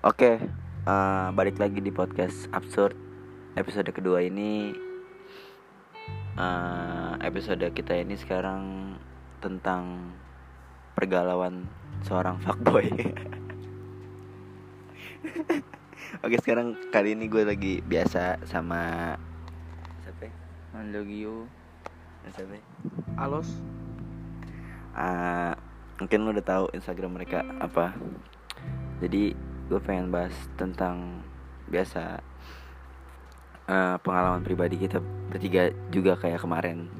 Oke, eh, balik lagi di podcast absurd episode kedua ini. eh, episode kita ini sekarang tentang pergalauan seorang fuckboy. Oke, sekarang kali ini gue lagi biasa sama siapa? ya? Mandogio Siapa? ya? Alos Ah, mungkin lu udah tahu Instagram mereka apa. Jadi gue pengen bahas tentang biasa eh, pengalaman pribadi kita bertiga juga kayak kemarin.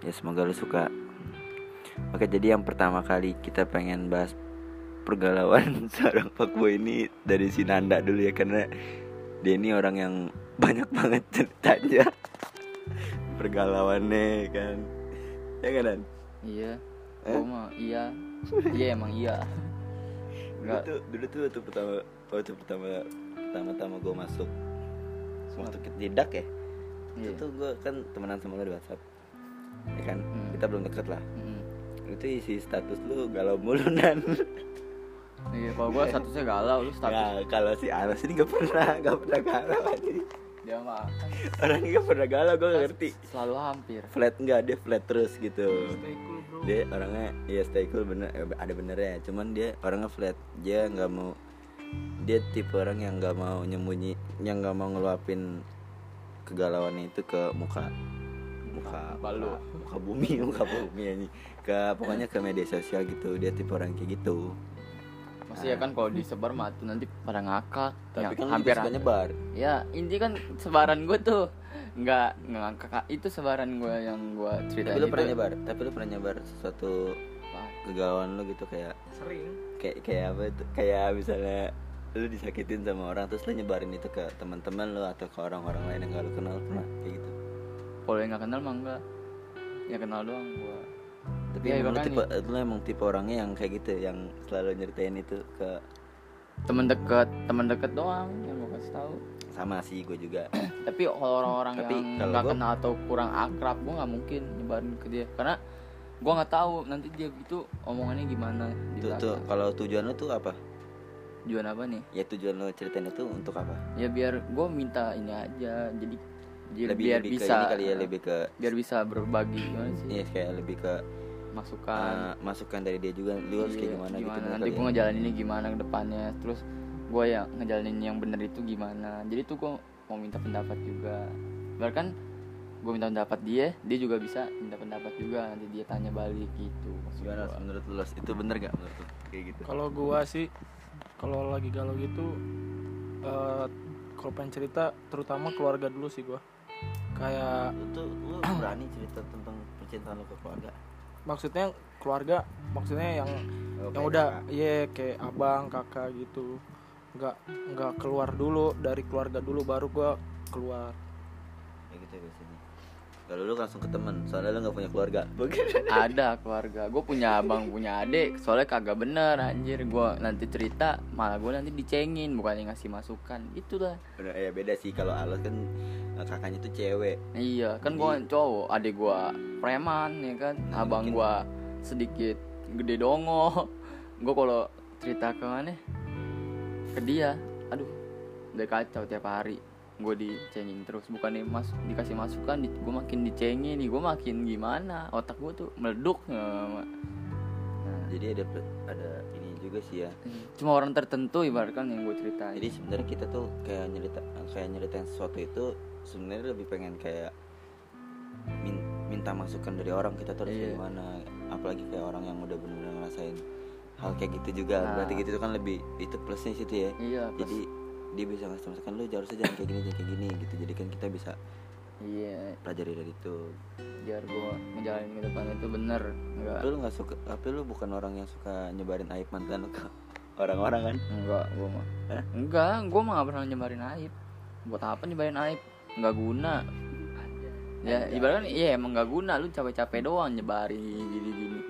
Ya semoga lu suka. Oke jadi yang pertama kali kita pengen bahas pergalauan seorang fuckboy ini dari si Nanda dulu ya karena dia ini orang yang banyak banget ceritanya pergalauannya kan ya kan Dan? Iya Eh? Mah iya Iya emang iya dulu tuh dulu tuh waktu pertama waktu pertama pertama tama gue masuk waktu kita didak ya Iya. itu tuh gue kan temenan sama lo di WhatsApp ya kan? Hmm. kita belum deket lah. Hmm. itu isi status lu galau mulu nan. Iya kalau gua statusnya galau Lu status ya kalau si Anas ini gak pernah gak pernah galau anjing. Dia mah kan orangnya gak pernah galau gue gak ngerti. Selalu hampir. Flat nggak dia flat terus gitu. Stay cool dia orangnya ya stay cool bener eh, ada benernya. Cuman dia orangnya flat. Dia nggak mau dia tipe orang yang nggak mau nyembunyi yang nggak mau ngeluapin kegalauannya itu ke muka muka Balu. muka, muka bumi muka bumi ini ke pokoknya ke media sosial gitu. Dia tipe orang kayak gitu Maksudnya kan kalau disebar mah tuh nanti pada ngakak. Tapi Ya, kan hampir suka nyebar. Ya inti kan sebaran gue tuh nggak ngangkat itu sebaran gue yang gue ceritain tapi lu itu. pernah nyebar? Tapi lu pernah nyebar sesuatu Wah, kegalauan lu gitu kayak Sering. Kayak kayak apa itu? Kayak misalnya lu disakitin sama orang terus lu nyebarin itu ke teman-teman lu atau ke orang-orang lain yang gak lu kenal pernah? Kayak gitu. Kalau yang nggak kenal mah enggak ya kenal doang gue tapi Iya, emang lu tipe lu emang tipe orangnya yang kayak gitu yang selalu nyeritain itu ke temen deket temen deket doang yang gue kasih tahu. Sama sih gue juga. Tapi kalau orang-orang Tapi yang nggak gua- kenal atau kurang akrab gue nggak mungkin nyebarin ke dia. Karena gue nggak tahu nanti dia gitu omongannya gimana tuh, tuh kalau tujuan lu tuh apa? Tujuan apa nih? Ya tujuan lu ceritain itu untuk apa? Ya biar gue minta ini aja jadi jadi lebih biar lebih bisa ke ini kali ya lebih ke biar bisa berbagi gimana sih? Ya kayak lebih ke masukan. Uh, masukan dari dia juga. Lu harus kayak Iya, gimana, gitu nanti gue ya. ngejalanin ini gimana ke depannya. Terus gue ya ngejalanin yang bener itu gimana. Jadi tuh gue mau minta pendapat juga. Bahkan gue minta pendapat dia dia juga bisa minta pendapat juga. Nanti dia tanya balik gitu. Maksud gimana gua. menurut lu itu bener gak menurut lu? Kayak gitu. Kalau gua sih Kalau lagi galau gitu eh Kalau pengen cerita Terutama keluarga dulu sih gua. Kayak lu tuh lu berani cerita tentang percintaan lu ke keluarga Maksudnya keluarga Maksudnya yang Oh, Yang udah kakak. Iya kayak abang kakak gitu Nggak nggak keluar dulu Dari keluarga dulu Baru gua keluar kayak gitu ya biasanya kalau lu langsung ke temen soalnya lu gak punya keluarga. Ada keluarga. Gue punya abang punya adik soalnya kagak bener anjir. Gue nanti cerita malah gue nanti dicengin bukannya ngasih masukan. Itulah. Bener, ya beda sih. Kalau Alos kan eh, kakaknya tuh cewek. Iya kan gue cowok. Adik gue preman ya kan? Nah, abang mungkin- gue sedikit gede dongo. Gue kalau cerita ke mana ke dia aduh udah kacau tiap hari gue dicengin terus. Bukannya mas dikasih masukan di, gue makin dicengin nih gue makin gimana? Otak gue tuh meleduk. Nah, jadi ada ada ini juga sih ya. Cuma orang tertentu ibaratkan yang gue ceritain. Jadi sebenarnya kita tuh kayak nyerita kayak nyeritain sesuatu itu sebenarnya lebih pengen kayak min- minta masukan dari orang kita tuh harus Iya. gimana. Apalagi kayak orang yang udah benar-benar ngerasain hal kayak gitu juga. Nah. berarti gitu kan lebih itu plusnya situ ya. Iya plus- jadi dia bisa ngasih masukan lu harusnya jangan kayak gini jangan kayak gini gitu. Jadi kan kita bisa iya. pelajari dari itu. Biar gue ngejalanin ke depan itu bener enggak. Tapi lu nggak suka tapi lu bukan orang yang suka nyebarin aib mantan lu ke orang-orang kan? Enggak gue mah. Hah? enggak gue mah gak pernah nyebarin aib. Buat apa nyebarin aib? Nggak guna. Ya ibaratkan iya emang nggak guna. Lu capek-capek doang nyebarin gini gini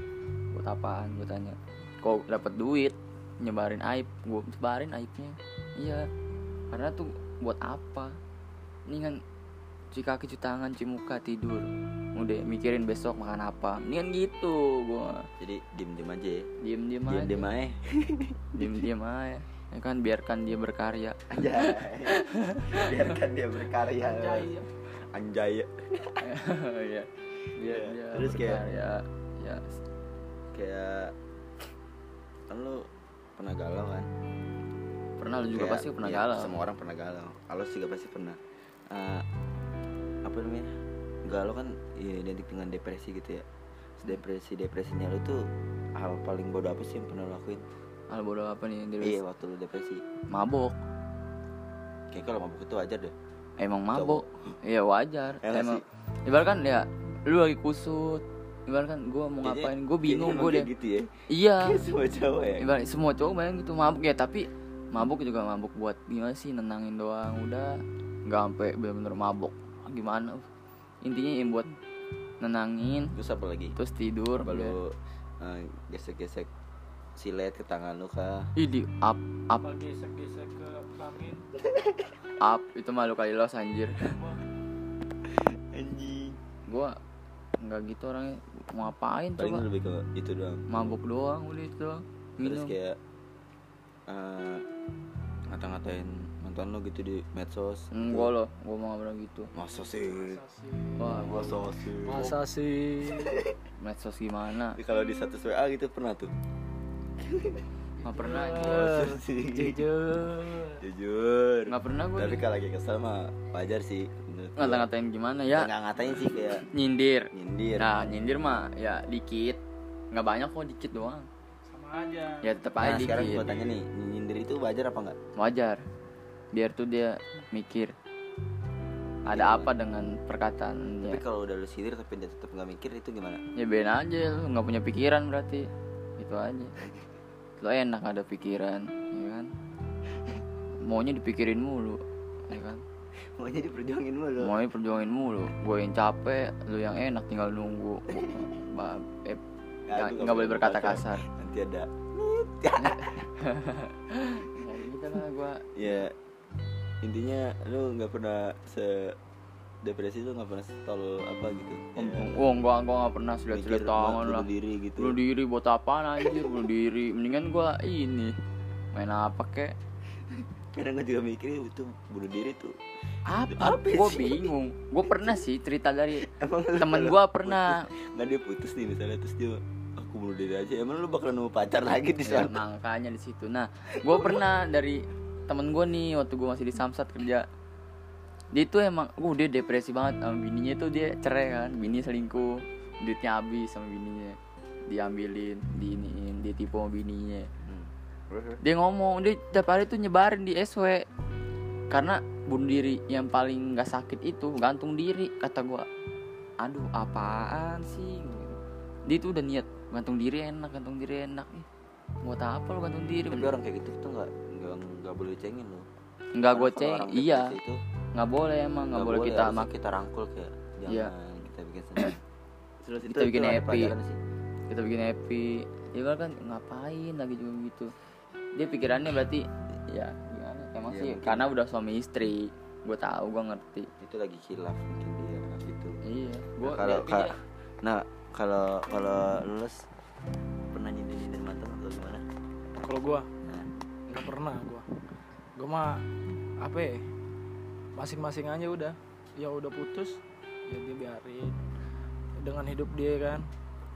buat apaan? Gue tanya. Kok dapat duit? Nyebarin aib. Gue sebarin aibnya. Iya karena tuh buat apa ini kan cuci kaki cuci tangan cuci muka tidur udah mikirin besok makan apa ini kan gitu gua jadi diem diem aja ya diem diem diem aja diem aja diem diem aja ya kan biarkan dia berkarya Anjay. Biarkan dia berkarya. Anjay. Anjay. Iya. Biar Iya. dia Terus kayak- berkarya. ya Kayak kan lu pernah galau kan? Pernah lu juga Kayak, pasti pernah iya, galau. Semua orang pernah galau. Alus juga pasti pernah. Eh, apa namanya? Galau kan ya, identik dengan depresi gitu ya. Depresi depresinya lu tuh hal paling bodoh apa sih yang pernah lu lakuin? Hal bodoh apa nih diri Iya waktu lu depresi. mabok. Kayak kalau mabuk itu wajar deh. Emang mabok. Iya wajar. Ya Emang sih? ibarat kan ya lu lagi kusut. Ibarat kan gua mau ngapain, gue bingung gue deh. gitu ya. Iya. Semua cowok ya. Ibarat semua cowok banyak gitu mabuk ya, tapi mabuk juga mabuk buat gimana sih nenangin doang udah nggak sampai bener-bener mabuk gimana intinya yang buat nenangin Terus apa lagi? terus tidur Apa udah. lu eh, gesek-gesek silet ke tangan lu kah? Ih di up up apa gesek-gesek ke kelamin up itu malu kali los anjir Anjing. gua nggak gitu orangnya mau ngapain Paling coba lebih ke itu doang. mabuk doang udah itu doang Terus kayak eh ngata-ngatain mantan lu gitu di medsos. enggak loh gua mau pernah gitu Masa sih? wah gua Masa sih? masa sih medsos gimana Kalau di status WA gitu pernah tuh. nggak pernah sih? jujur Jujur. nggak pernah gua Tapi kalau lagi kesel mah wajar sih. ngata-ngatain gimana Ya ya nggak ngatain sih kayak nyindir nyindir. Nah, nyindir mah ya dikit. Nggak banyak kok, dikit doang. Aja Ya tetap Nah aja sekarang dikit. gua tanya nih, nyindir itu wajar apa enggak? Wajar. Biar tuh dia mikir ada apa dengan Tapi perkataannya. kalau udah lu sindir tapi dia tetap nggak mikir itu gimana? Ya ben aja lu nggak punya pikiran berarti. Itu aja. Lo enak ada pikiran, ya kan? Maunya dipikirin mulu, ya kan? Maunya diperjuangin mulu. Maunya perjuangin mulu. Gue yang capek, lu yang enak tinggal nunggu. Ba- eh, Ya, nggak itu nggak boleh berkata kasar. Kasar. Nanti ada Ya gitu lah gua ya intinya lu nggak pernah se depresi lu nggak pernah tol apa gitu. Ya, Oh enggak, enggak enggak pernah sudah sudah tangan lah. diri gitu. Bunuh diri buat apaan anjir, bunuh diri. Mendingan gua ini main apa kek? Kadang gue juga mikir itu bunuh diri tuh. Apa? Apa sih? bingung. Gua pernah sih cerita dari Emang temen putus- pernah. nggak dia putus nih misalnya terus dia aku bunuh diri aja. Emang lu bakal nemu pacar lagi di Ya, sana? makanya di situ. Nah, gua pernah dari temen gua nih waktu gua masih di Samsat kerja. Dia tuh emang, uh dia depresi banget sama bininya tuh dia cerai kan, bini selingkuh, duitnya habis sama bininya, diambilin, diiniin, dia tipu sama bininya. Hmm. Dia ngomong dia tiap hari tuh nyebarin di SW karena bunuh diri yang paling nggak sakit itu gantung diri kata gua aduh apaan sih dia tuh udah niat gantung diri enak gantung diri enak nih buat apa lu gantung diri Tapi orang kayak gitu tuh nggak nggak boleh cengin lu. nggak gue ceng iya depresi itu nggak boleh emang nggak boleh kita mak kita rangkul kayak jangan Iya. kita bikin senang. Terus Kita bikin ada happy. kita bikin happy ya kan ngapain lagi juga gitu dia pikirannya berarti ya gimana emang Iya, sih mungkin. karena udah suami istri gue tahu gue ngerti Itu lagi kilaf mungkin dia gitu. iya Nah, gue kalau ka- nah kalau kalau lulus pernah nyindir nyindir mantan atau gimana? kalau gua? Nah, nggak pernah gua. Gua mah apa ya masing-masing aja udah. Ya udah putus ya dia biarin dengan hidup dia kan.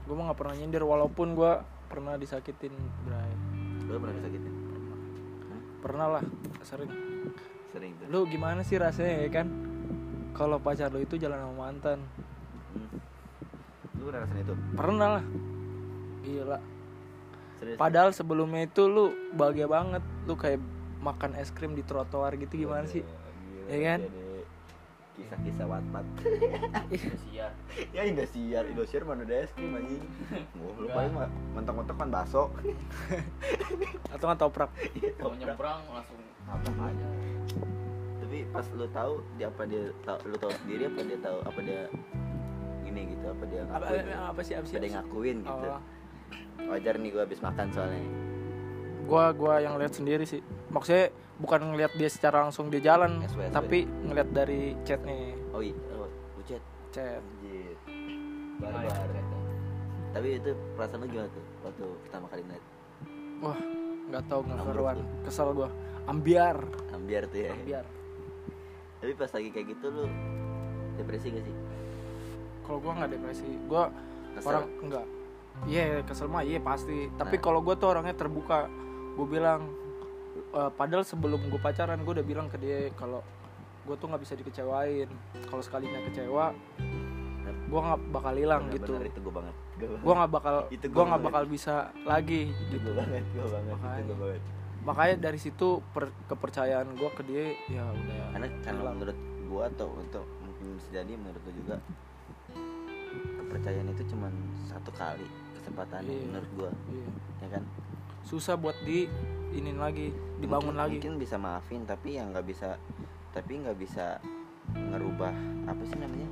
Gua mah nggak pernah nyindir walaupun gua pernah disakitin Bray. Lu pernah disakitin? pernah lah sering. Sering tuh. lu gimana sih rasanya ya kan? Kalau pacar lu itu jalan sama mantan. Hmm. Lu pernah rasain itu? pernah lah. Gila. Serius? padahal sebelumnya itu lu bahagia banget. Lu kayak makan es krim di trotoar gitu gimana sih? Gila, Ya kan? jadi Kisah-kisah Wattpad. Siar Ya Indosiar, Indosiar mana ada es krim anjing? Oh, lu paling mah mentok-mentok kan bakso. Atau nggak toprak? Mau nyebrang langsung apa aja. Tapi pas lu tahu dia apa dia tahu lu tahu sendiri apa dia tahu apa dia gini gitu apa dia apa, ngakuin gitu. apa sih apa sih apa dia ngakuin gitu. Oh. wajar nih gua habis makan soalnya. Gua gua yang lihat sendiri sih. Maksudnya bukan ngelihat dia secara langsung dia jalan SW, SW. tapi ngelihat dari chatnya oh iya oh, chat? Anjir. Barbar. Tapi itu perasaan lu gimana tuh waktu pertama kali ngeliat? Wah nggak tahu nggak keruan kesel gue ambiar. Ambiar tuh ya. Ambiar. Tapi pas lagi kayak gitu lu depresi gak sih kalau gue nggak depresi. Gue orang enggak iya kesel mah iya pasti. Tapi Nah. kalau gue tuh orangnya terbuka. Gue bilang eh, padahal sebelum gue pacaran gue udah bilang ke dia kalau gue tuh nggak bisa dikecewain. Kalau sekalinya kecewa gue nggak bakal hilang Bener, gitu. bener, itu gue banget. Gue nggak bakal Itu gue nggak bakal bisa lagi itu gue banget gue banget. Itu Makanya. gue banget. makanya dari situ per- kepercayaan gue ke dia ya udah. Karena kalau menurut gue atau untuk mungkin bisa jadi menurut lu juga kepercayaan itu cuman satu kali kesempatan Iya. menurut gue Iya. ya kan susah buat di inin lagi dibangun mungkin, lagi mungkin bisa maafin tapi yang nggak bisa tapi nggak bisa ngerubah apa sih namanya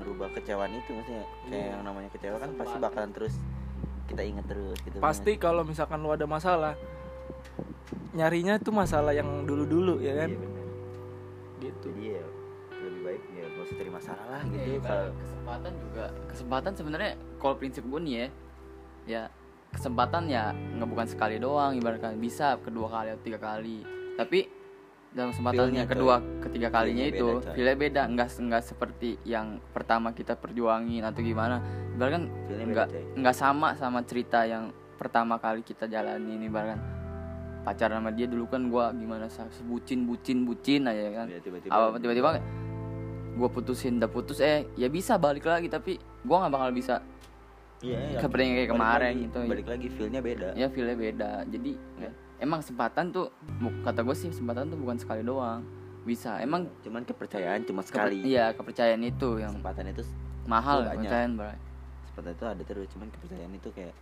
ngerubah kecewaan itu maksudnya kayak Iya. yang namanya kecewa kan pasti bakalan terus kita inget terus gitu pasti kalau misalkan lu ada masalah nyarinya tuh masalah yang dulu-dulu ya kan iya bener. gitu jadi usah terima masalah lah Ya, gitu ibarat kalau kesempatan juga. Kesempatan sebenarnya kalau prinsip gue nih ya ya kesempatan ya nggak bukan sekali doang ibaratkan bisa kedua kali atau tiga kali. Tapi dalam kesempatan Feel-nya, yang kedua ketiga kalinya itu feelnya beda. Nggak nggak seperti yang pertama kita perjuangin atau gimana. Ibaratkan nggak nggak sama sama cerita yang pertama kali kita jalanin ibaratkan pacaran sama dia dulu kan gua gimana sebucin bucin bucin aja kan. Ya, tiba-tiba tiba-tiba gue putusin udah putus eh ya bisa balik lagi tapi gue nggak bakal bisa. Iya, iya. seperti yang kayak kemarin lagi, gitu balik lagi feelnya beda. Ya feelnya beda. Jadi ya, emang kesempatan tuh kata gue sih kesempatan tuh bukan sekali doang. Bisa emang cuman kepercayaan cuma sekali. iya kepercayaan itu yang kesempatan itu mahal banyak. kepercayaan bro kesempatan itu ada terus cuman kepercayaan itu kayak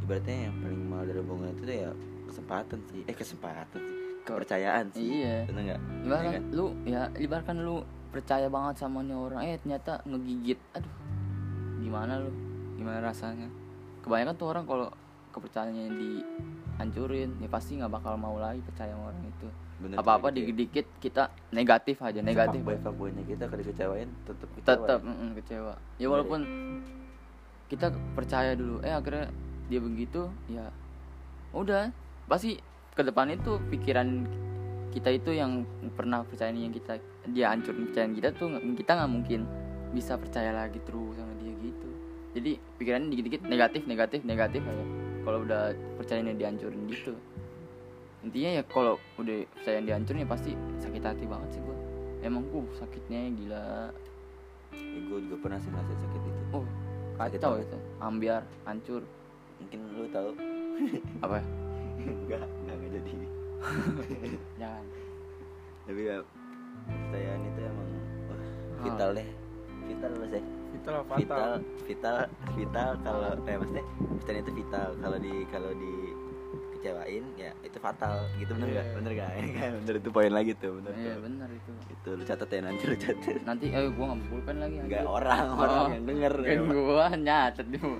ibaratnya yang paling mahal dari hubungan itu tuh ya kesempatan sih. Eh kesempatan sih. Kepercayaan sih. Iya. Bener nggak? Ibaratkan Iya kan? lu ya ibaratkan lu percaya banget sama nih orang. Eh ternyata ngegigit. Aduh gimana lu? Gimana rasanya? Kebanyakan tuh orang kalau kepercayaannya dihancurin ya pasti nggak bakal mau lagi percaya sama orang itu. Bener apa apa tuh, kayak dikit-dikit kita negatif aja negatif. fuckboy fuckboynya kita kalau dikecewain tetep kecewa tetap mm, kecewa. Ya walaupun kita percaya dulu eh akhirnya dia begitu ya udah. Pasti ke depan itu pikiran kita itu yang pernah percaya yang kita dia hancurin kepercayaan kita tuh kita nggak mungkin bisa percaya lagi terus sama dia gitu. Jadi pikirannya dikit-dikit negatif negatif negatif aja. Kalau udah percayanya dihancurin gitu. Intinya ya kalau udah percaya dihancurin ya pasti sakit hati banget sih gua. Emang uh sakitnya gila. Ya, gue juga pernah sih ngerasain sakit itu. Oh kacau itu. Ambiar hancur. Mungkin lu tahu. Apa? Ya? enggak enggak nggak jadi. Jangan. Tapi ya kepercayaan itu emang wah, Ah. vital deh. Vital mas ya itulah vital fatal vital vital kalau eh maksudnya kepercayaan itu vital. Kalau di kalau di kecewain ya itu fatal. Gitu bener nggak? Bener nggak? Ya kan? bener itu poin lagi tuh bener iya tuh. benar itu. Itu lu catat ya nanti lu catat. Nanti eh gua nggak pulpen lagi anjir. orang orang Oh. yang denger kan gua nyatet dulu.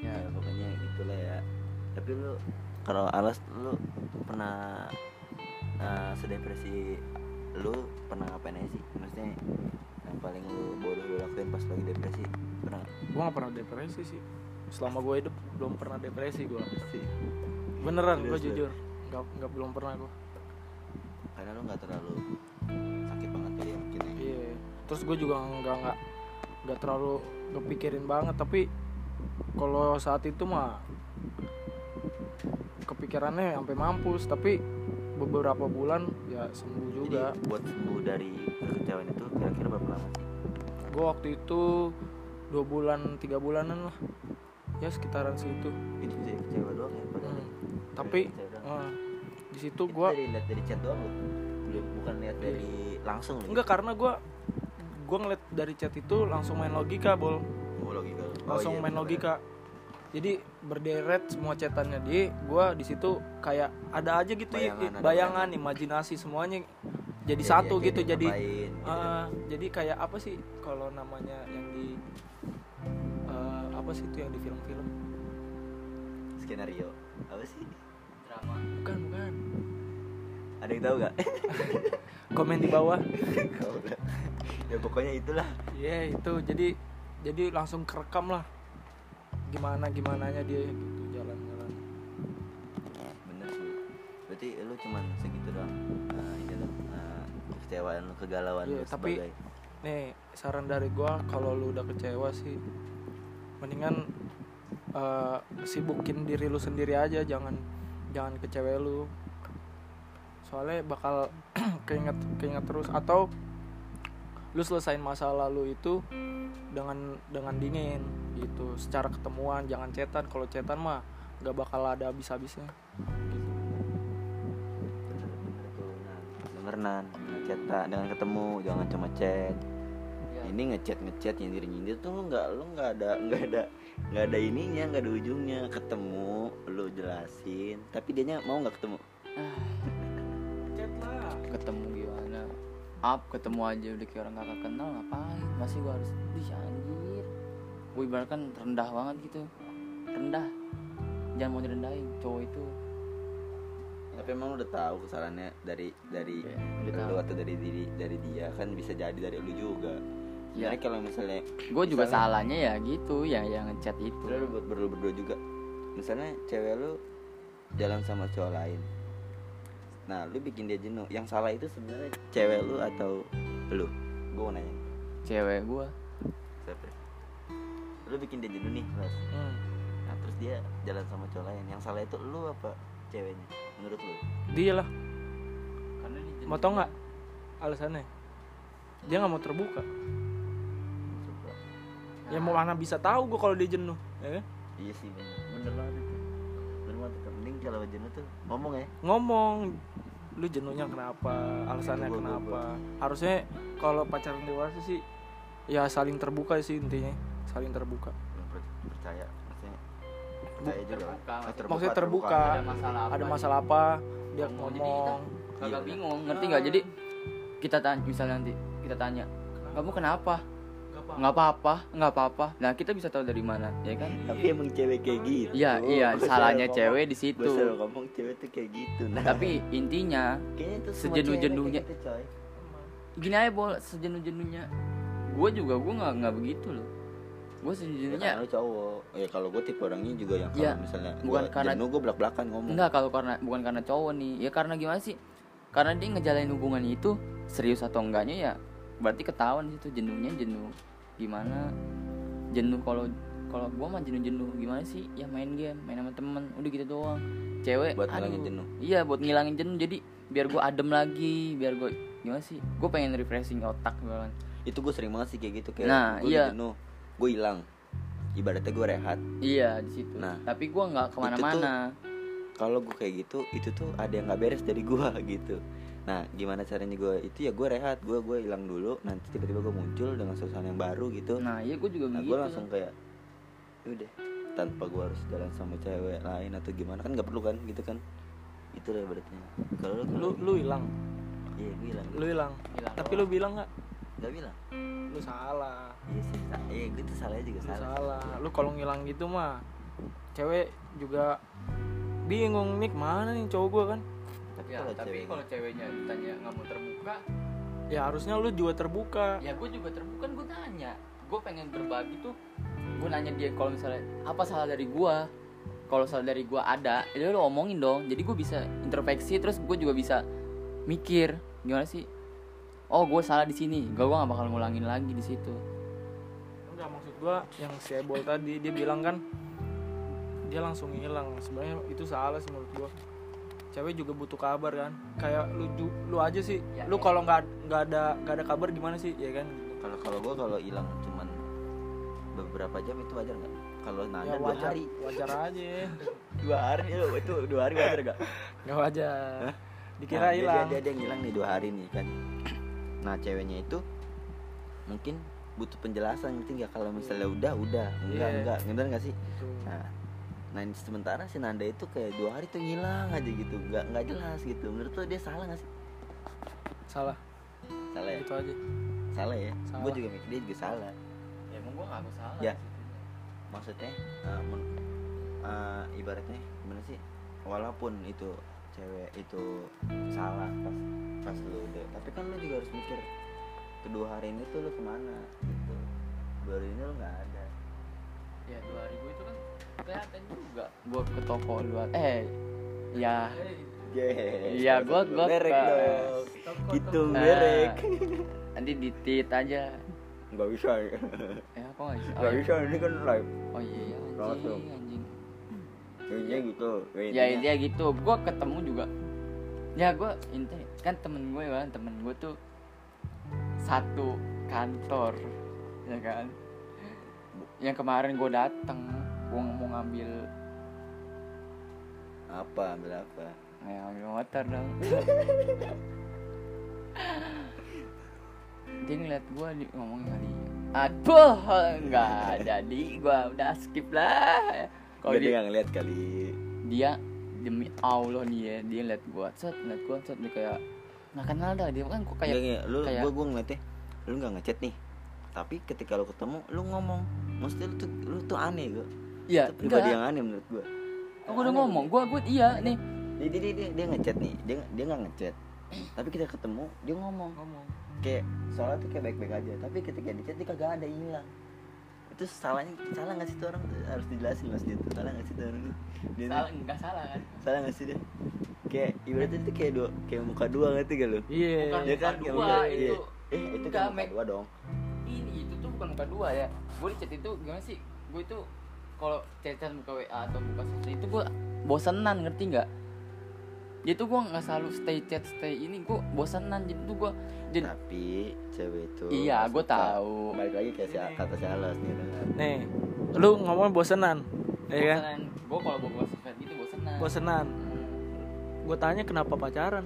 Ya pokoknya gitulah ya. Tapi lu kalau alas lu pernah uh, sedepresi lu pernah ngapain aja sih? Maksudnya yang paling lu bodoh lu lakuin pas lagi depresi pernah gue gak pernah depresi sih. Selama gue hidup belum pernah depresi gue sih beneran gue jujur. nggak nggak belum pernah gue karena lu nggak terlalu sakit banget kali ya mungkin ya. Iya. Terus gue juga nggak nggak nggak terlalu kepikirin banget. Tapi kalau saat itu mah kepikirannya sampai mampus. Tapi beberapa bulan ya sembuh juga. jadi buat sembuh dari kekecewaan itu kira-kira berapa lama sih? Gue waktu itu dua bulan tiga bulanan lah. Ya sekitaran situ. Itu jadi kecewa doang ya padahal Hmm. tapi eh, di situ Itu gue dari lihat dari chat doang lu belum bukan lihat dari langsung enggak karena gue gue ngeliat dari chat itu langsung main logika bol. Oh, logika. Oh, langsung iya, main bener. logika jadi berderet semua chatannya dia gue di situ kayak ada aja gitu ya Bayangan, ada bayangan imajinasi semuanya jadi Dia- satu dia- gitu. dia jadi ngapain, gitu. ah, jadi kayak apa sih kalau namanya yang di eh, apa sih itu yang di film-film? Skenario. Apa sih? Drama. Bukan bukan. Ada yang tahu gak komen di bawah. Ya pokoknya itulah. Iya itu. Jadi jadi langsung kerekam lah gimana gimananya dia gitu jalan-jalan. Bener berarti lu cuman segitu doang? Uh, ini lo uh, kecewaan lu kegalauan lu tapi- sebagai nih saran dari gua kalau lu udah kecewa sih mendingan eh, sibukin diri lu sendiri aja jangan jangan ke cewek lu. Soalnya bakal keinget keinget terus atau lu selesain masa lalu itu dengan dengan dingin gitu. Secara ketemuan jangan cetan. Kalau cetan mah nggak bakal ada habis-habisnya. Bener-bener tuh nan denger nan ngechat tak dengan ketemu jangan cuma chat. Ya. ini ngechat ngechat nyindir nyindir tuh lu nggak lu nggak ada nggak ada nggak ada ininya nggak ada ujungnya. Ketemu lu jelasin tapi dia mau nggak ketemu? Chat lah. Ketemu gimana? Up ketemu aja udah kayak orang kakak kenal ngapain? Masih gua harus di anjir gue ibaratkan rendah banget gitu. Rendah. Jangan mau direndahin cowok itu. Tapi emang lu udah tahu kesalahannya dari dari Iya, udah lu atau dari diri dari dia kan bisa jadi dari lu juga. Iya. Sebenarnya kalau misalnya gue juga salahnya ya gitu ya yang ngechat itu. Lu buat berdua berdua juga. Misalnya cewek lu jalan sama cowok lain. Nah lu bikin dia jenuh. Yang salah itu sebenarnya cewek lu atau lu? Gue nanya. Cewek gue siapa lu bikin dia jenuh nih Ras. Hmm. nah terus dia jalan sama cowok lain. Yang salah itu lu apa ceweknya? Menurut lu? Dia lah. Karena dia mau tau nggak alasannya? Dia nggak mau terbuka. Ya mau mana bisa tahu gue kalau dia jenuh ya kan? iya sih bener. Bener banget itu. Bener banget. Itu. mending kalau jenuh tuh ngomong ya. Ngomong. Lu jenuhnya kenapa? Alasannya Gua- gua- kenapa? harusnya kalau pacaran dewasa sih ya saling terbuka sih intinya saling terbuka. Percaya maksudnya percaya juga. Terbuka, Oh, maksudnya maksudnya terbuka. ada masalah apa ada masalah apa dia Ngomong. Jadi ngomong. kagak Iya. bingung ngerti nggak? Jadi kita tanya misalnya nanti kita tanya kamu kenapa? Nggak apa-apa. Nggak apa-apa nah kita bisa tahu dari mana ya kan? Tapi emang cewek kayak gitu. iya iya Gua salahnya cewek di situ. ngomong cewek tuh kayak gitu nah. Tapi intinya sejenuh-jenuhnya- gitu, gini aja bol sejenuh-jenuhnya. Gue juga gue nggak nggak begitu loh gue ya karena lu cowok. Ya kalau gue tipe orangnya juga yang kalau Iya, misalnya bukan gua karena- jenuh gue belak belakan ngomong. Enggak kalau karena bukan karena cowok nih. Ya karena gimana sih? Karena dia ngejalanin hubungan itu serius atau enggaknya ya berarti ketahuan di situ jenuhnya jenuh gimana. Jenuh kalau kalau gua mah jenuh-jenuh gimana sih? Ya main game main sama temen udah gitu doang. Cewek Buat ngilangin aduh. jenuh. iya buat ngilangin jenuh. Jadi biar gua adem lagi biar gua gimana sih? Gua pengen refreshing otak gua kan. Itu gue sering banget sih kayak gitu kayak Nah, gue iya. jenuh gue hilang. Ibaratnya gue rehat. Iya di situ. Nah, tapi gua nggak ke mana-mana. kalau gue kayak gitu itu tuh ada yang nggak beres dari gue gitu. Nah gimana caranya gue itu ya gue rehat. Gue gue hilang dulu. Nanti tiba-tiba gue muncul dengan suasana yang baru gitu. Nah iya gua juga nah begitu. gue langsung kayak "Ya udah tanpa gue harus jalan sama cewek lain atau gimana. Kan nggak perlu kan gitu kan? Itu lah berarti kalau lu lu hilang? Iya gue hilang. Lu hilang. Tapi lu bilang nggak nggak bilang? Lu salah. Iya sih sa- iya gue tuh salahnya juga lu salah. salah. Lu kalau ngilang gitu mah cewek juga bingung nih ke mana nih cowok gua kan? Tapi ya, kalau tapi cewek kalau ceweknya ditanya nggak mau terbuka ya harusnya lu juga terbuka. Ya gue juga terbuka gue nanya. Gue pengen berbagi tuh gue nanya dia kalau misalnya apa salah dari gue kalau salah dari gue ada itu lo omongin dong. Jadi gue bisa introspeksi terus gue juga bisa mikir gimana sih oh gue salah di sini. Gue gak bakal ngulangin lagi di situ. Enggak maksud gua yang si Ebol tadi dia bilang kan dia langsung hilang sebenarnya itu salah sih menurut gua. Cewek juga butuh kabar kan. Kayak lu lu aja sih Ya, lu ya. kalau nggak nggak ada nggak ada kabar gimana sih? Ya kan? Kalau kalau gue kalau hilang cuman beberapa jam itu wajar nggak? Kalau nanda ya dua wajar. hari. Wajar aja. Dua hari ya, itu dua hari wajar gak nggak wajar. Hah? dikira Nah, dia- hilang. dia, dia, dia ngilang nih dua hari nih kan nah ceweknya itu mungkin butuh penjelasan ngerti nggak? Kalau misalnya udah udah. Enggak Iya. enggak. Ngerti nggak sih? Nah nah ini sementara si Nanda itu kayak dua hari tuh ngilang aja gitu. Nggak nggak jelas gitu. Menurut lo dia salah nggak sih? Salah. Salah ya? Gitu aja. Salah ya? Salah. gue juga mikir dia juga salah. Ya emang gue gak salah Ya. maksudnya uh, men- uh, ibaratnya gimana sih? Walaupun itu cewek itu salah pas pas lu udah tapi kan lu juga harus mikir kedua hari ini tuh lu ke mana gitu dua hari ini lu nggak ada ya dua hari gue itu kan kelihatan juga gue ke toko luar eh ya. Iya, gua- gua merek. Gitu Ah. merek. nanti ditit aja Enggak bisa. ya. ya kok nggak bisa oh, Enggak iya. bisa ini kan live. oh iya ya, Langsung. Anjing Intinya gitu. ya intinya. gitu. Gue ketemu juga. Ya gue inti kan temen gue kan temen gue tuh satu kantor ya kan? Yang kemarin gue dateng gue mau ngambil apa ambil apa? ya ngambil motor dong. Dia ngeliat gue di ngomongin kali aduh nggak jadi gue udah skip lah kalau dia dia nggak ngeliat kali. dia demi Allah nih ya dia liat gua set liat gua set dia kayak nggak kenal dah dia kan kok kayak nggak, lu kayak- gua gua ngeliatnya lu nggak ngechat nih. Tapi ketika lu ketemu lu ngomong. Mesti lu tuh lu tuh aneh gua. iya pribadi yang aneh menurut gua. aku udah ngomong gua gua iya nih Dia dia dia, dia, ngechat nih. Dia dia nggak ngechat. Tapi kita ketemu dia ngomong. ngomong Kayak soalnya tuh kayak baik-baik aja. Tapi ketika di chat dia kagak ada hilang. Itu salahnya salah nggak sih tuh orang tuh? harus dijelasin mas dia tuh salah nggak sih tuh orang? Dia salah enggak salah kan salah nggak sih dia? Kayak ibaratnya itu kayak dua kayak muka dua ngerti gak lu? iya Bukan Ya kan muka dua, muka- itu. iya. Eh itu kan muka dua dong. ini itu tuh bukan muka dua ya gua di chat itu gimana sih gua itu kalau chatan muka WA atau muka sosmed itu gua bosenan ngerti nggak jadi tuh gua nggak selalu stay chat stay ini gua bosenan. Jadi tuh gua jadi Tapi cewek itu Iya, suka. tahu. Balik lagi kayak si kata si Alas nih nih lu ngomong bosenan ya kan? Bosenan. Gua kalau gua buka sosmed gitu bosenan. Bosenan. Hmm. gue tanya kenapa pacaran?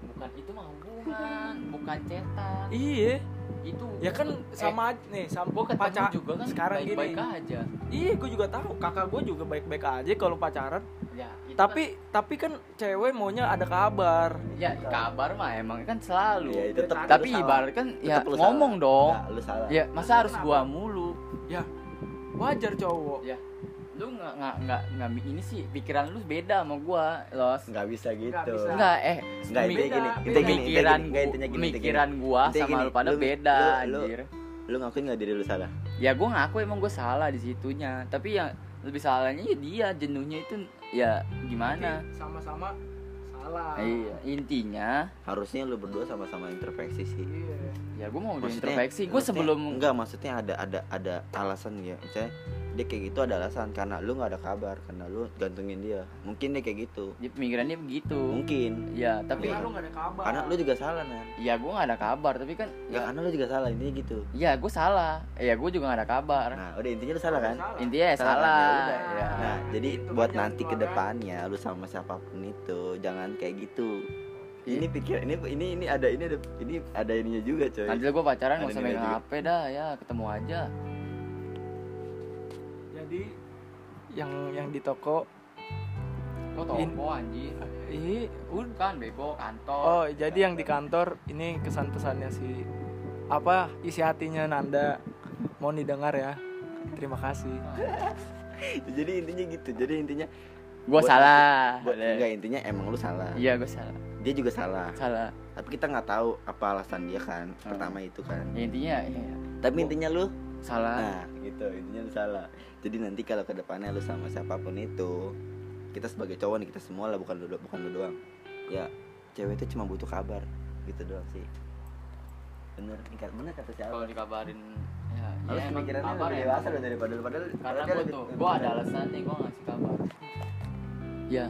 Bukan itu mah hubungan bukan cetak. Iya itu. Ya kan eh, sama aja nih sama ketemu pacar juga kan sekarang baik baik gini. aja. Iya gue juga tahu. Kakak gue juga baik-baik aja kalau pacaran. Ya itu tapi tapi kan cewek maunya ada kabar. Kan, ya kabar mah emang kan selalu. Itu tetap tapi lu ibarat kan ya Tetap lu ngomong salah. dong. Nggak, lu salah. ya masa harus gua mulu? Ya wajar cowok. Ya lu nggak nggak nggak nggak ini sih pikiran lu beda sama gua los. Nggak bisa gitu. Nggak bisa. nggak eh Nggak, mi- intinya gini, Beda, intinya gini, intinya gini, gua intinya gini, gua Intinya sama gini, lu pada lu- beda lu- lu- anjir. Lu ngakuin nggak diri lu salah? ya gue ngaku emang gue salah di situnya. Tapi yang lebih salahnya ya dia jenuhnya itu ya gimana? Sama-sama salah. Iya intinya. Harusnya lu berdua sama-sama introspeksi sih. iya. Ya gue mau introspeksi gue maksudnya- sebelum enggak maksudnya ada ada ada alasan ya misalnya dia kayak gitu ada alasan karena lu nggak ada kabar karena lu gantungin dia. Mungkin dia kayak gitu. Dia pemikirannya begitu. Mungkin. Ya tapi tapi lu gak ada kabar. Karena lu juga salah nan. Ya gue gak ada kabar tapi kan ya ya karena lu juga salah intinya gitu. Ya gue salah. Ya gue juga gak ada kabar. Nah udah intinya lu salah kan? Salah. intinya ya Salah kan? salah Ya udah. ya. Nah jadi Itu buat kan nanti jangan ke keluar, depannya lu sama siapa pun itu jangan kayak gitu. Iya. ini pikir ini ini ini ada ini ada ini ada ininya juga coy. Nanti gue pacaran Ada gak usah megang hp dah ya ketemu aja yang yang di toko. Kok In- toko anjir udah kan bego kantor. Oh jadi yang di kantor ini kesan pesannya si apa isi hatinya Nanda. Mau didengar ya. Terima kasih. Jadi intinya gitu jadi intinya gue Buat- salah. Buat enggak intinya emang lu salah. Iya gue salah. Dia juga salah. Salah. Tapi kita nggak tahu apa alasan dia kan Hmm. pertama itu kan. Ya, intinya ya, tapi intinya lu salah. Nah gitu. Intinya lu salah. Jadi nanti kalau ke depannya lu sama siapa pun itu kita sebagai cowok nih kita semua lah bukan lu do- bukan lu doang. Ya cewek itu cuma butuh kabar gitu doang sih. Bener bener bener kata siapa? Kalau dikabarin ya, Harus ya emang pemikirannya kabar lebih ya dewasa loh daripada lu. Padahal karena padahal gue lebih- tuh gue ada alasan nih gue ngasih kabar. Ya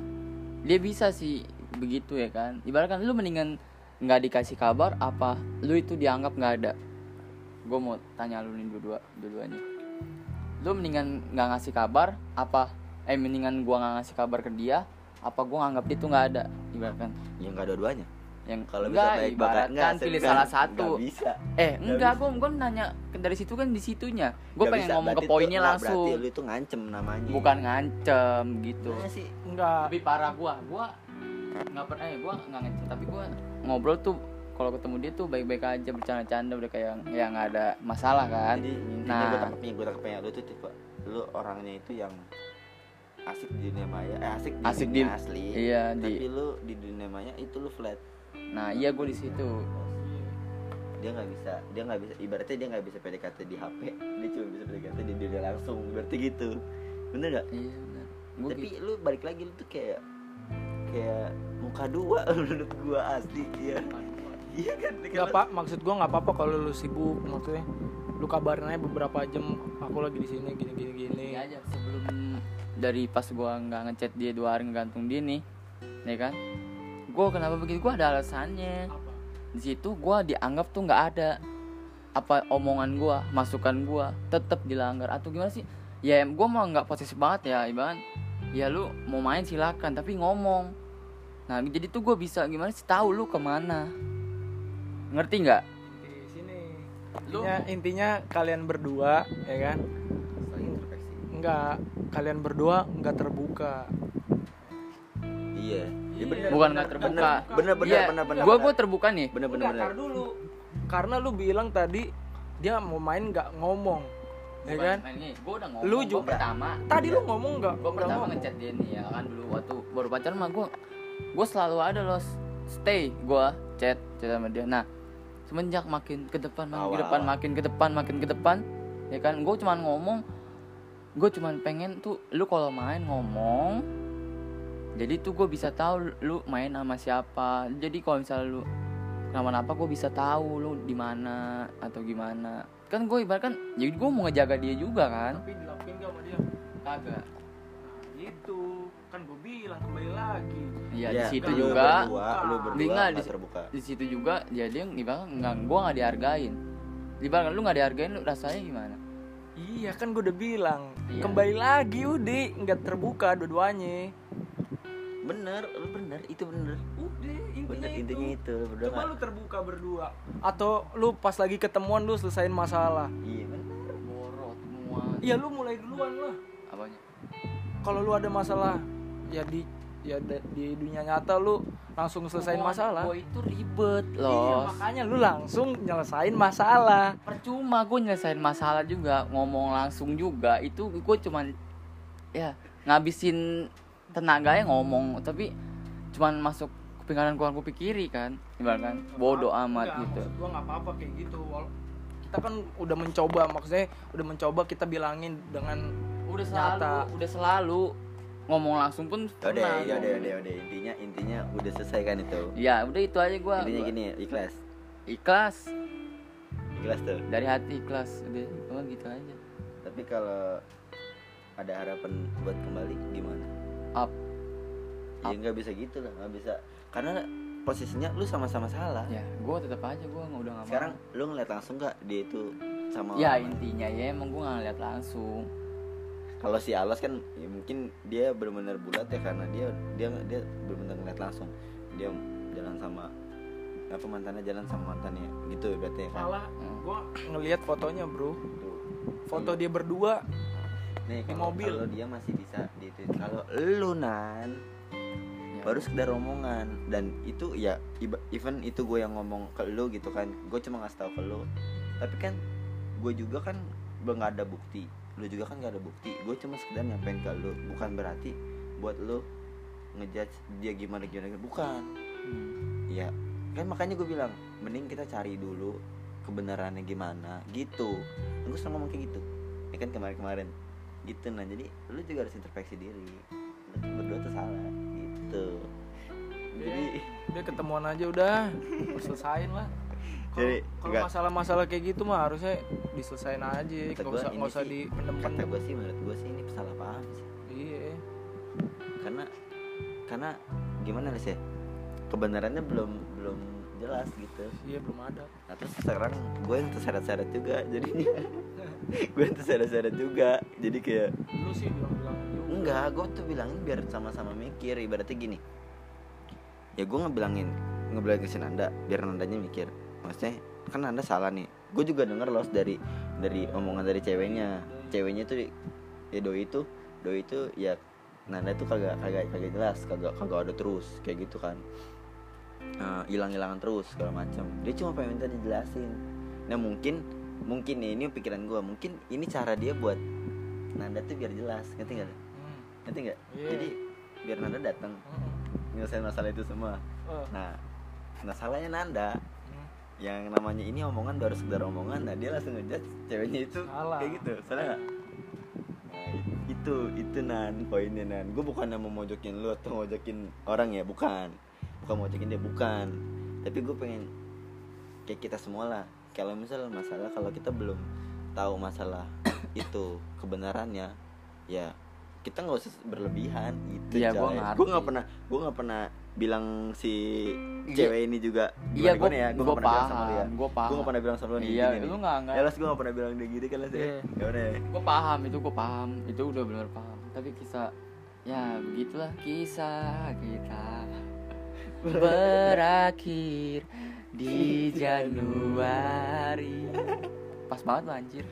dia bisa sih begitu ya kan. Ibaratkan lu mendingan nggak dikasih kabar apa lu itu dianggap nggak ada gue mau tanya lu nih dua dua-duanya. Lu mendingan nggak ngasih kabar apa eh mendingan gua nggak ngasih kabar ke dia apa gua nganggap dia tuh nggak ada ibaratkan? Ya nggak dua-duanya. Yang kalau bisa enggak baik ibaratkan pilih salah satu. bisa. Eh Nggak enggak gua gua nanya dari situ kan di situnya. Gua Nggak pengen bisa, ngomong ke berarti poinnya itu- nggak, langsung. berarti lu itu ngancem namanya. Bukan ngancem gitu. Gimana sih enggak lebih parah gua gua nggak pernah eh gua nggak ngancem tapi gua ngobrol tuh kalau ketemu dia tuh baik-baik aja bercanda-canda udah kayak yang nggak ada masalah kan. Jadi Nah. gue tangkapnya gue tangkapnya lu tuh tipe lu orangnya itu yang asik di dunia maya eh asik di Asik dunia di- asli iya, tapi di- lu di dunia maya itu lu flat. Nah iya gua di situ. Dia nggak bisa dia nggak bisa ibaratnya dia nggak bisa PDKT di HP dia cuma bisa PDKT di dunia langsung berarti gitu. Bener gak iya benar gua tapi gitu. lu balik lagi lu tuh kayak kayak muka dua menurut gua asli iya iya kan? Nggak pak. Maksud gua nggak apa-apa kalau lu sibuk maksudnya. Lu kabarin aja beberapa jam aku lagi di sini gini gini gini. Ini aja sebelum dari pas gua nggak ngechat dia dua hari ngegantung dia nih ya kan? Gua kenapa begitu? Gua ada alasannya. Apa? di situ gua dianggap tuh nggak ada apa omongan gua masukan gua tetap dilanggar. Atau gimana sih? Ya gua mau nggak posesif banget ya ibarat ya lu mau main silakan tapi ngomong. Nah jadi tuh gua bisa gimana sih? Tahu lu ke mana ngerti nggak? Di sini. Lu- intinya intinya kalian berdua ya kan? Nggak kalian berdua nggak terbuka. Iya. Iya. Bener. Bukan nggak terbuka. Bener bener Iya, bener bener. gua gua terbuka nih. Bener bener bener. dulu. Karena lu bilang tadi dia mau main nggak ngomong ya kan? gue udah ngomong Lu gua juga. pertama. Tadi lu ngomong nggak? Gue pertama ngomong. ngechat dia nih ya kan dulu waktu baru pacaran mah gue gue selalu ada loh stay gue chat chat sama dia. Nah semenjak makin ke depan makin ke depan makin ke depan makin ke depan. Ya kan? Gue cuman ngomong gue cuman pengen tuh lu kalau main ngomong jadi tuh gue bisa tahu lu main sama siapa. Jadi kalau misalnya lu kenapa-napa gue bisa tahu lu di mana atau gimana. Kan gue ibarat kan jadi gue mau ngejaga dia juga kan? Tapi dilakuin gak sama dia? Kagak. Nah itu kan gue bilang kembali lagi Iya Iya, di situ lu juga. berdua, lu berdua Di- nggak, nggak di- terbuka. di situ juga ya dia ibarat nggak gua nggak dihargain. Ibarat lu nggak dihargain lu rasanya gimana? Iya kan gue udah bilang. Iya. kembali lagi udah nggak terbuka dua-duanya. Bener lu bener itu bener. Udah bener intinya intinya itu itu lu berdua coba lu terbuka berdua. Atau lu pas lagi ketemuan lu selesain masalah. Iya bener. Borot iya lu mulai duluan lah. Apanya? Kalau lu ada masalah ya di ya di dunia nyata lu langsung selesain masalah. gua itu ribet. Iya loh makanya lu langsung nyelesain masalah. Percuma gue nyelesain masalah juga ngomong langsung juga. Itu gue cuman ya ngabisin tenaganya ngomong. Tapi cuman masuk kuping kanan keluar kuping kiri kan. Ibarat kan bodoh amat Enggak, gitu. gua nggak apa-apa kayak gitu. Kita kan udah mencoba maksudnya udah mencoba kita bilangin dengan udah selalu Nyata. udah selalu ngomong langsung pun pernah yaudah, ngomong. yaudah, yaudah. Intinya, intinya udah selesai kan itu. ya udah itu aja gua Intinya gua gini, ikhlas, ikhlas ikhlas tuh. dari hati ikhlas udah cuma gitu aja Tapi kalau ada harapan buat kembali gimana? up Ya nggak bisa gitu lah, nggak bisa. Karena posisinya lu sama-sama salah. ya gue tetap aja gue udah nggak mau. Sekarang lu ngeliat langsung nggak dia itu sama ya orang intinya ya emang gue nggak lihat langsung Kalau si Alas kan, ya mungkin dia benar-benar bulat ya karena dia dia dia benar-benar ngeliat langsung. Dia jalan sama apa mantannya jalan sama mantannya gitu berarti ya kan? malah Hmm. gua ngelihat fotonya bro Tuh. foto dia berdua Nih, Di mobil. kalau dia masih bisa di kalau lu nan ya. baru sekedar omongan dan itu ya even itu gue yang ngomong ke lu gitu kan gue cuma ngasih tahu ke lu tapi kan gue juga kan belum ada bukti lu juga kan nggak ada bukti. Gue cuma sekedar nyampein ke lu. Bukan berarti buat lu ngejudge dia gimana gimana bukan. Hmm. ya kan makanya gue bilang mending kita cari dulu kebenarannya gimana. Gitu. Gue selalu ngomong kayak gitu. Ya kan kemarin-kemarin. Gitu nah jadi lu juga harus introspeksi diri. Lu berdua tuh salah. Gitu. Jadi udah ketemuan aja udah. Selesain lah Jadi, kalau masalah-masalah kayak gitu mah harusnya diselesain aja nggak usah nggak usah dipendem kata gue sih menurut gue sih ini salah paham sih. Iya. Karena karena gimana sih ya kebenarannya belum belum jelas gitu. Iya belum ada. Nah terus sekarang gue yang terseret-seret juga jadinya Gue yang terseret-seret juga. Jadi kayak lu sih bilang-bilang juga. Enggak, gue tuh bilangin biar sama-sama mikir. Ibaratnya gini Ya gue ngebilangin Ngebilangin ke si Nanda Biar Nandanya mikir Maksudnya kan Nanda salah nih Gue juga denger loh dari dari omongan dari ceweknya Ceweknya tuh Ya doi itu Doi itu ya Nanda tuh kagak kagak kagak jelas kagak kagak ada terus kayak gitu kan Eh, hilang-hilangan terus segala macam dia cuma pengen minta dijelasin nah mungkin mungkin nih ini pikiran gue mungkin ini cara dia buat Nanda tuh biar jelas ngerti nggak? Hmm. ngerti nggak Iya. jadi biar Nanda datang Hmm. nyelesain masalah itu semua Eh, nah nah salahnya Nanda. Yang namanya ini omongan baru sekedar omongan nah dia langsung ngejudge ceweknya itu. Salah. kayak gitu salah nggak? Nah, it- itu itu nan poinnya nan. Gue bukan mau mojokin lu atau mojokin orang ya bukan. Bukan mojokin dia bukan. Tapi gue pengen kayak kita semua lah. Kalau misal masalah kalau kita belum tahu masalah itu kebenarannya ya kita nggak usah berlebihan. Itu ngerti. Gua nggak pernah gue nggak pernah bilang si Iya. cewek ini juga Iya, gua- ya? Gue nggak pernah bilang sama dia. Gua paham. gue nggak pernah bilang sama lu Iya, lu nggak- nggak- ya gue nggak pernah bilang dia gitu kan ya Iya. gimana ya gue paham itu gue paham. Itu udah benar paham. Tapi kisah ya begitulah kisah kita. Berakhir di Januari. Pas banget lah anjir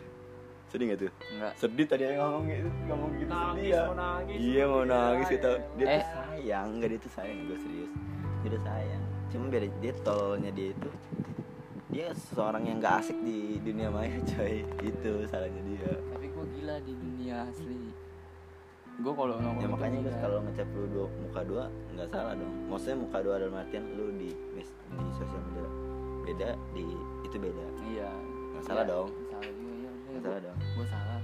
sedih gak tuh? Enggak sedih tadi yang ngomong gitu ngomong gitu sedih Nangis, ya. mau nangis. iya mau nangis Iya, gitu. Dia Eh. tuh sayang enggak dia tuh sayang gue serius. Dia tuh sayang. Cuma beda dia tololnya dia itu dia seorang yang gak asik di dunia maya coy. Itu salahnya dia. Tapi gue gila di dunia asli. Gue kalau nongkrong ya makanya guys kalau ngecap lu dua muka dua nggak salah dong. Maksudnya muka dua dalam artian lu di mes- di sosial media. Beda di itu beda. Iya. Nggak salah Iya, dong. Salah nggak dong. Gue salah.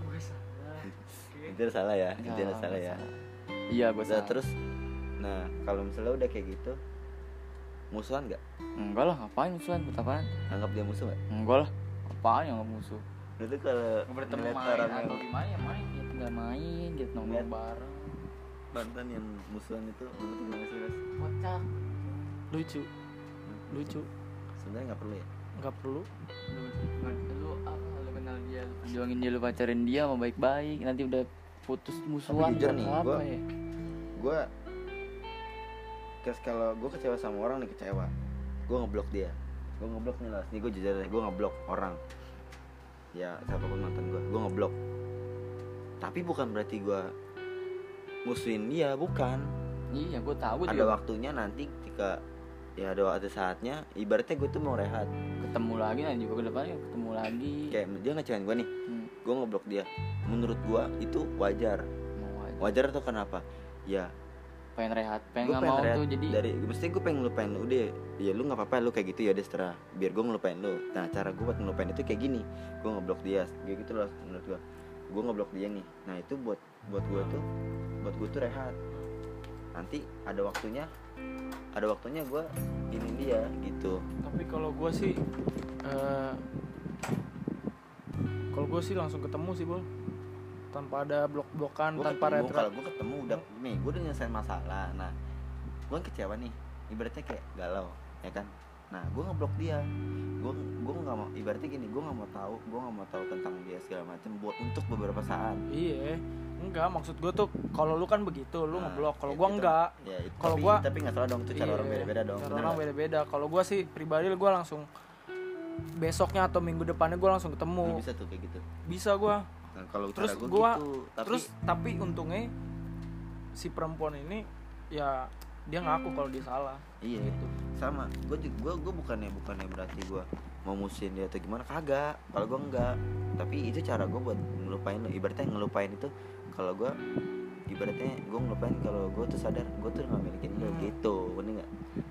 Gue salah. Oke. itu salah ya itu Nggak, salah ya. iya gue salah. terus? Nah kalau misalnya udah kayak gitu musuhan nggak? Enggak lah ngapain musuhan? Buat apaan? Anggap dia musuh nggak? Enggak lah apaan yang nggak musuh? Tuh kalau bertemu main orang atau gimana ya main ya tinggal main gitu nongkrong Ngeliat. bareng. mantan yang musuhan itu menurut gimana sih Ras? kocak Lucu. Lucu. sebenarnya nggak perlu ya? Nggak perlu. Kenal dia lu pacarin dia mau baik-baik. Nanti udah putus musuhan jujur buat nih, apa gua- ya? gue kalau gue kecewa sama orang nih kecewa. Gue ngeblok dia. Gue ngeblok nih lah nih gue jujur deh gue ngeblok orang. Ya siapa pun mantan gue gue ngeblok. Tapi bukan berarti gue musuhin dia bukan. Iya gue tahu ada dia. waktunya nanti ketika ya ada ada saatnya. Ibaratnya gue tuh mau rehat. Ketemu lagi nanti juga ke depannya ketemu lagi. Kayak dia ngecewain gue nih. Hmm, gue ngeblok dia. Menurut gue itu wajar. Aja wajar. Tuh kenapa? Ya. Pengen rehat pengen nggak pengen mau rehat tuh jadi dari mesti gue pengen ngelupain lu deh. Ya lu nggak apa-apa lu kayak gitu ya deh setelah biar gue ngelupain lu. Nah cara gue buat ngelupain itu kayak gini. Gue ngeblok dia. Kayak gitu loh menurut gue gue ngeblok dia nih. Nah itu buat buat gue tuh buat gue tuh rehat. Nanti ada waktunya ada waktunya gue ini dia gitu. Tapi kalau gue sih eh kalau gue sih langsung ketemu sih, Bol. Tanpa ada blok-blokan, tanpa retret. kalau gue ketemu udah nih gue udah nyelesain masalah. Nah gue kecewa nih ibaratnya kayak galau ya kan? Nah gue ngeblok dia. Gue gue nggak mau ibaratnya gini gue nggak mau tahu gue nggak mau tahu tentang dia segala macam buat untuk beberapa saat. Iya, enggak maksud gue tuh kalau lu kan begitu, lu Nah, ngeblok. Kalau ya gua itu- enggak. ya Kalau gua- tapi nggak salah dong itu cara Iya, orang beda-beda dong Cara orang nggak? beda-beda. Kalau gua sih pribadi gua langsung besoknya atau minggu depannya gua langsung ketemu. bisa tuh kayak gitu Bisa gua. nah, kalau Terus gua- gitu tapi Terus tapi untungnya si perempuan ini ya dia ngaku kalau dia salah. iya Gitu. sama gue juga gue gue bukannya bukannya berarti gue mau musuhin dia atau gimana kagak kalau gue enggak tapi itu cara gue buat ngelupain ibaratnya ngelupain itu kalau gue ibaratnya gue ngelupain kalau gue tuh sadar gue tuh nggak milikin lo Hmm. gitu. Bener nggak?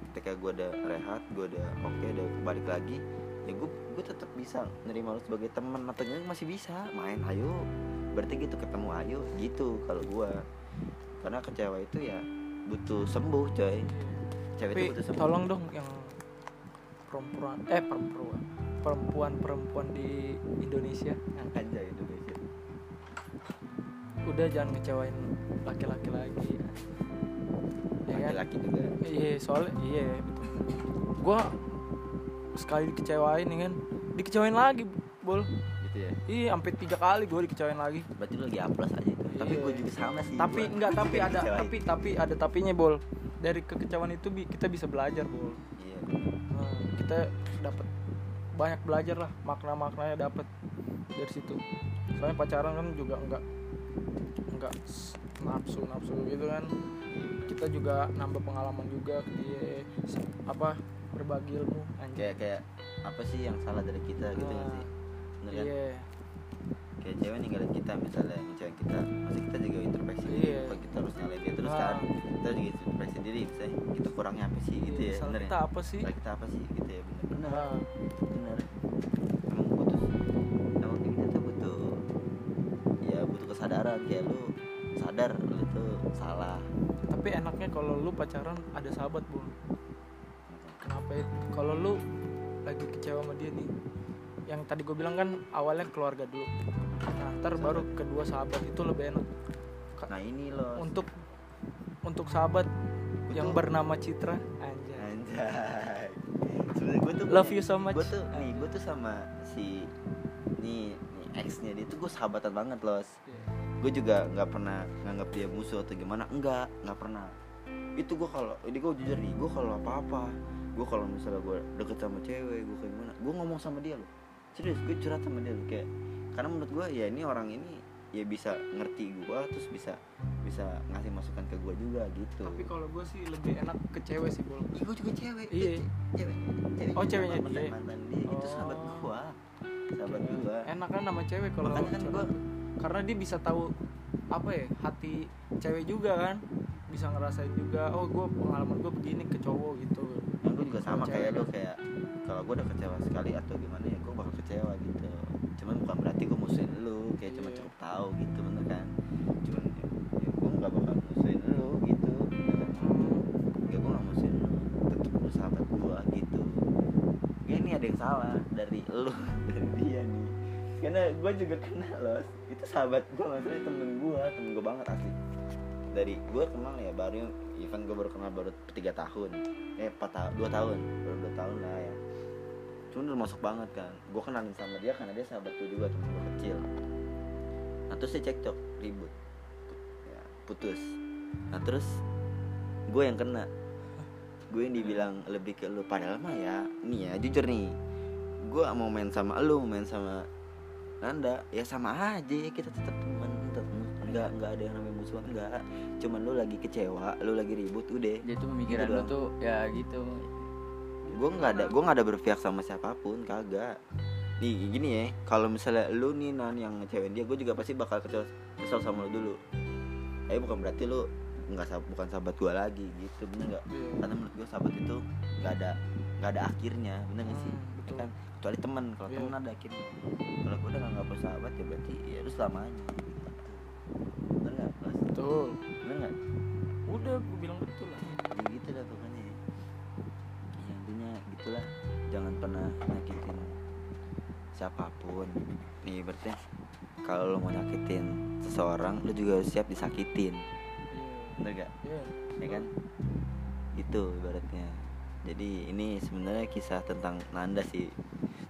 Ketika gue udah rehat gue udah oke udah balik lagi ya gue gue tetap bisa nerima lo sebagai teman atau enggak masih bisa. Main ayo. Berarti gitu ketemu ayo. Gitu kalau gue karena kecewa itu ya butuh sembuh coy. Cewek Tapi itu butuh sembuh. tolong dong yang perempuan eh perempuan perempuan-perempuan di Indonesia. Aja Indonesia udah jangan ngecewain laki-laki lagi. Ya kan? laki-laki juga Iya, soalnya iya betul. Gua sekali dikecewain nih kan, dikecewain lagi, Bol. gitu ya Iya, sampai tiga kali gue dikecewain lagi. berarti lu lagi aplas aja itu tapi Iya. gue juga sama sih Tapi gua. enggak, tapi ada, tapi tapi ada tapinya, Bol. Dari kekecewaan itu kita bisa belajar, Bol. iya Nah, kita dapat banyak belajar lah, makna-maknanya dapat dari situ. Soalnya pacaran kan juga enggak enggak s- nafsu nafsu gitu kan. Kita juga nambah pengalaman juga s- apa berbagi ilmu anjir. kayak kayak apa sih yang salah dari kita gitu nggak sih bener kan Iya. kayak cewek ninggalin kita misalnya ngecewain kita masih kita juga introspeksi diri Iya. Kok kita harus nyalain dia terus Nah. kan kita juga introspeksi diri misalnya kita kurangnya apa sih gitu ya Salah bener kita ya apa sih? Salah kita apa sih gitu ya bener bener Nah, bener kesadaran kayak lu sadar lu tuh salah. Tapi enaknya kalau lu pacaran ada sahabat bu kenapa itu kalau lu lagi kecewa sama dia nih yang tadi gue bilang kan awalnya keluarga dulu. Nah ntar baru kedua sahabat itu lebih enak. Ka- nah ini loh untuk untuk sahabat yang Betul. bernama Citra. Anjay. Anjay. Sebenarnya gue tuh Love you so much. Gue tuh nih, gue tuh sama si nih ex-nya dia tuh gue sahabatan banget loh. Gue juga nggak pernah nganggap dia musuh atau gimana. Enggak, nggak pernah. Itu gue kalau ini gue jujur nih, gue kalau apa-apa, gue kalau misalnya gue deket sama cewek, gue kayak gimana, gue ngomong sama dia loh. Serius, gue curhat sama dia loh kayak karena menurut gue ya ini orang ini ya bisa ngerti gue terus bisa bisa ngasih masukan ke gue juga gitu. tapi kalau gue sih lebih enak ke cewek sih bol gue juga cewek. Iya. Cewek. cewek. Oh, ceweknya dia. Mantan dia. Itu Oh. sahabat gua. Sahabat gua. enak kan sama cewek kalau Makanya kan gua karena dia bisa tahu apa ya hati cewek juga kan bisa ngerasain juga oh gue pengalaman gue begini ke cowok gitu kan gua juga sama kayak kan. kayak kalau gua udah kecewa sekali atau gimana ya gua bakal kecewa gitu. Cuman bukan berarti gua musuhin lu, kayak cuma Iya. cukup tahu gitu bener kan. Cuman ya, ya gua nggak bakal Ya ini ada yang salah dari lu, dari dia nih. Karena gua juga kenal loh. Itu sahabat gua maksudnya temen gua, temen gua banget asli. Dari gua kenal ya baru event gua baru kenal baru tiga tahun. Eh empat tahun, dua tahun, baru dua tahun lah ya. Cuman udah masuk banget kan. Gua kenalin sama dia karena dia sahabat gua juga temen gua kecil. Nah terus dia cekcok, ribut, ya, putus. Nah terus gue yang kena gue yang dibilang lebih ke lu. Padahal mah ya nih ya jujur nih. Gue mau main sama lu main sama Nanda ya sama aja kita tetap teman tetap nggak nggak ada yang namanya musuhan nggak. Cuman lu lagi kecewa lu lagi ribut udah. Dia tuh pemikiran Gitu lu tuh ya gitu. Gue nggak ada gue nggak ada berpihak sama siapa pun kagak. Nih gini ya kalau misalnya lu nih nan yang ngecewain dia gue juga pasti bakal kesel, kesel sama lu dulu. Tapi bukan berarti lu nggak bukan sahabat gue lagi gitu bener nggak? Iya. karena menurut gue sahabat itu nggak ada nggak ada akhirnya bener nggak sih? Hmm, Ya kan? Kecuali teman kalau Iya. teman ada akhirnya. Kalau gue udah nggak nggak sahabat ya berarti ya lu selamanya bener nggak betul. Bener nggak? Udah gue bilang betul lah. Ya gitu dah pokoknya. Ya intinya gitulah. Jangan pernah nyakitin siapa pun. Nih berarti kalau lo mau nyakitin seseorang lo juga harus siap disakitin bener gak iya. Ya kan? Itu ibaratnya. Jadi ini sebenarnya kisah tentang Nanda sih.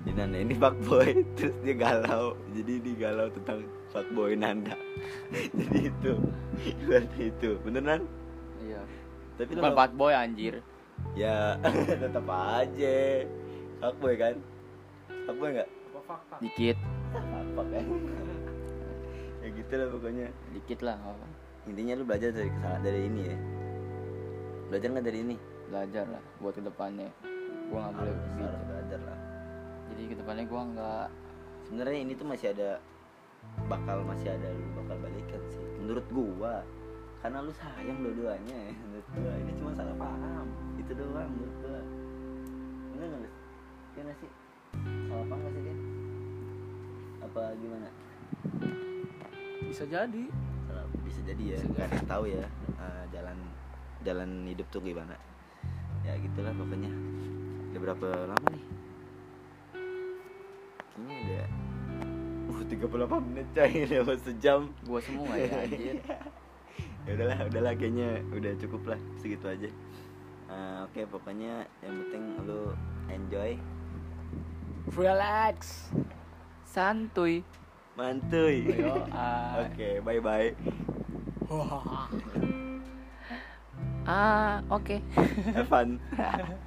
Jadi Nanda ini fuckboy terus dia galau. Jadi dia galau tentang fuckboy Nanda. Jadi itu berarti itu. Beneran? Iya. Tapi lo bukan nggak- bad boy anjir. Ya tetap aja. Fuckboy kan? Fuckboy nggak? Apa fakta? Dikit. Apa kan ya gitu lah pokoknya. Dikit lah apa. Intinya lu belajar dari kesalahan dari ini ya. Belajar nggak dari ini? Belajar lah buat ke depannya gua nggak boleh begitu. belajar lah. Jadi ke depannya gua nggak sebenarnya ini tuh masih ada bakal masih ada lu bakal balikan sih. Menurut gua. Karena lu sayang dua-duanya ya menurut gua. Ini cuma salah paham. Itu doang menurut gua. Bener nggak Lis? Iya nggak sih? Salah paham nggak sih dia apa gimana? Bisa jadi bisa jadi ya nggak ada yang tahu ya eh, jalan jalan hidup tuh gimana. Ya gitulah pokoknya. Udah berapa lama nih? Kayaknya udah uh 38 menit coy. Mau sejam. Gua semua ya anjir. Ya udahlah udahlah kayaknya udah cukup lah segitu aja. Eh, oke pokoknya yang penting lu enjoy. Relax. Santuy mantuy oke bye bye ah oke. Have fun